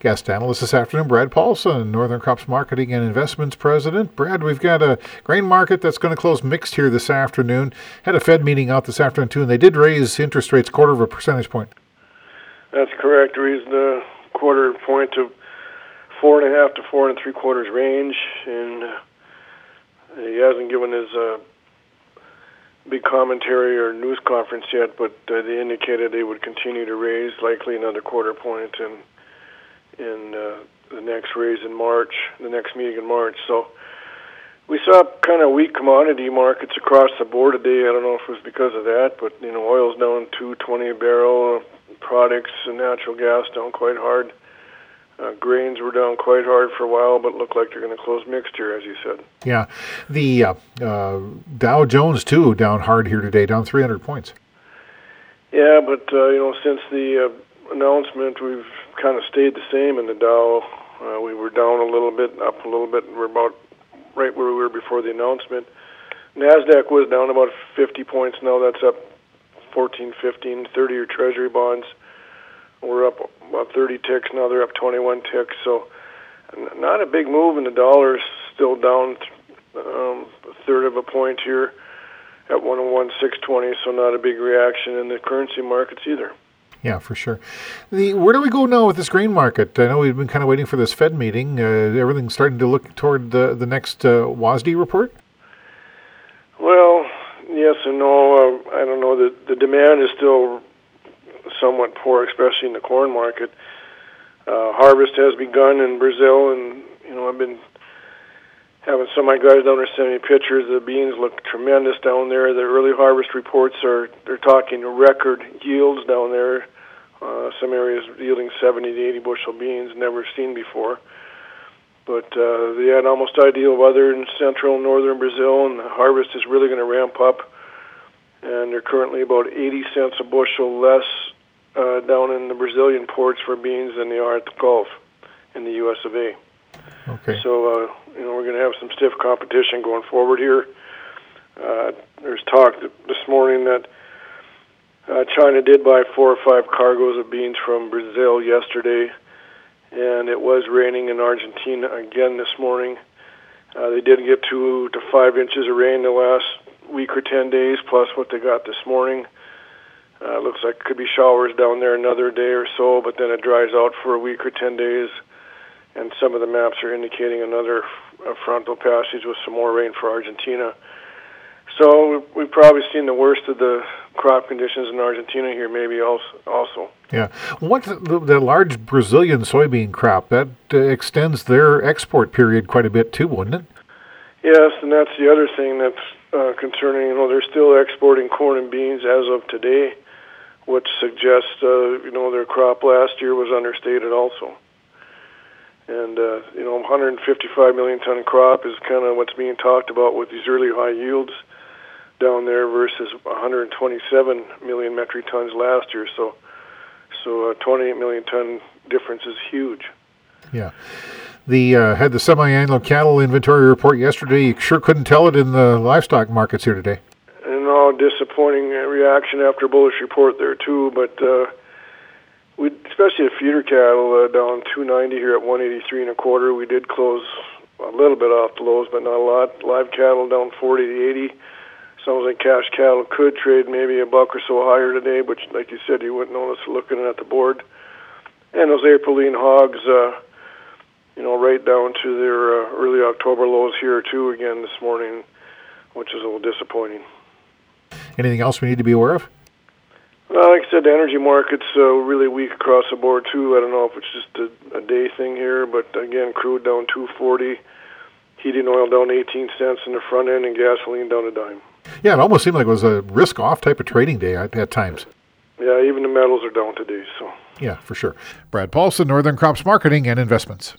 Guest analyst this afternoon, Brad Paulson, Northern Crops Marketing and Investments President. Brad, we've got a grain market that's going to close mixed here this afternoon. Had a Fed meeting out this afternoon, too, and they did raise interest rates quarter of a percentage point. That's correct. Raised the quarter point to four and a half to four and three quarters range, and he hasn't given his uh, big commentary or news conference yet, but uh, they indicated they would continue to raise, likely another quarter point in in uh, the next raise in March, the next meeting in March. So we saw kind of weak commodity markets across the board today. I don't know if it was because of that, but you know, oil's down 220 a barrel, products and natural gas down quite hard. Uh, grains were down quite hard for a while, but look like they're going to close mixed here, as you said. Yeah, the uh, uh, Dow Jones too down hard here today, down 300 points. Yeah, but uh, you know, since the uh, announcement, we've kind of stayed the same in the Dow. Uh, we were down a little bit, up a little bit. We're about right where we were before the announcement. Nasdaq was down about 50 points. Now that's up 14, 15, 30-year Treasury bonds. We're up about 30 ticks. Now they're up 21 ticks. So not a big move, and the dollar's still down um, a third of a point here at 101.620. So not a big reaction in the currency markets either. Yeah, for sure. The where do we go now with this grain market? I know we've been kind of waiting for this Fed meeting. Uh, everything's starting to look toward the the next uh, WASDE report. Well, yes and no. Uh, I don't know. The the demand is still somewhat poor, especially in the corn market. Uh, harvest has begun in Brazil, and you know I've been having some of my guys down there send me pictures. The beans look tremendous down there. The early harvest reports are they're talking record yields down there. Uh, some areas yielding 70 to 80 bushel beans, never seen before. But uh, they had almost ideal weather in central and northern Brazil, and the harvest is really going to ramp up. And they're currently about 80 cents a bushel less uh, down in the Brazilian ports for beans than they are at the Gulf in the U.S. of A. Okay. So uh, you know we're going to have some stiff competition going forward here. Uh, there's talk this morning that uh, China did buy four or five cargoes of beans from Brazil yesterday, and it was raining in Argentina again this morning. Uh, they did get two to five inches of rain the last week or ten days, plus what they got this morning. Uh, looks like could be showers down there another day or so, but then it dries out for a week or ten days and some of the maps are indicating another frontal passage with some more rain for Argentina. So we've probably seen the worst of the crop conditions in Argentina here, maybe also. Yeah, what the, the large Brazilian soybean crop that uh, extends their export period quite a bit too, wouldn't it? Yes, and that's the other thing that's uh, concerning. You know, they're still exporting corn and beans as of today, which suggests uh, you know their crop last year was understated also and uh, you know 155 million ton crop is kind of what's being talked about with these really high yields down there versus 127 million metric tons last year. So, so a 28 million ton difference is huge. Yeah. The uh, had the semi-annual cattle inventory report yesterday. You sure couldn't tell it in the livestock markets here today. And all disappointing reaction after bullish report there too, but. Uh, we especially the feeder cattle uh, down 290 here at 183 and a quarter. We did close a little bit off the lows, but not a lot. Live cattle down 40 to 80. Sounds like cash cattle could trade maybe a buck or so higher today, which, like you said, you wouldn't notice looking at the board. And those April lean hogs, uh, you know, right down to their uh, early October lows here too again this morning, which is a little disappointing. Anything else we need to be aware of? Well, like I said, the energy market's uh, really weak across the board too. I don't know if it's just a, a day thing here, but again, crude down 240, heating oil down 18 cents in the front end, and gasoline down a dime. Yeah, it almost seemed like it was a risk-off type of trading day at, at times. Yeah, even the metals are down today. So. Yeah, for sure. Brad Paulson, Northern Crops Marketing and Investments.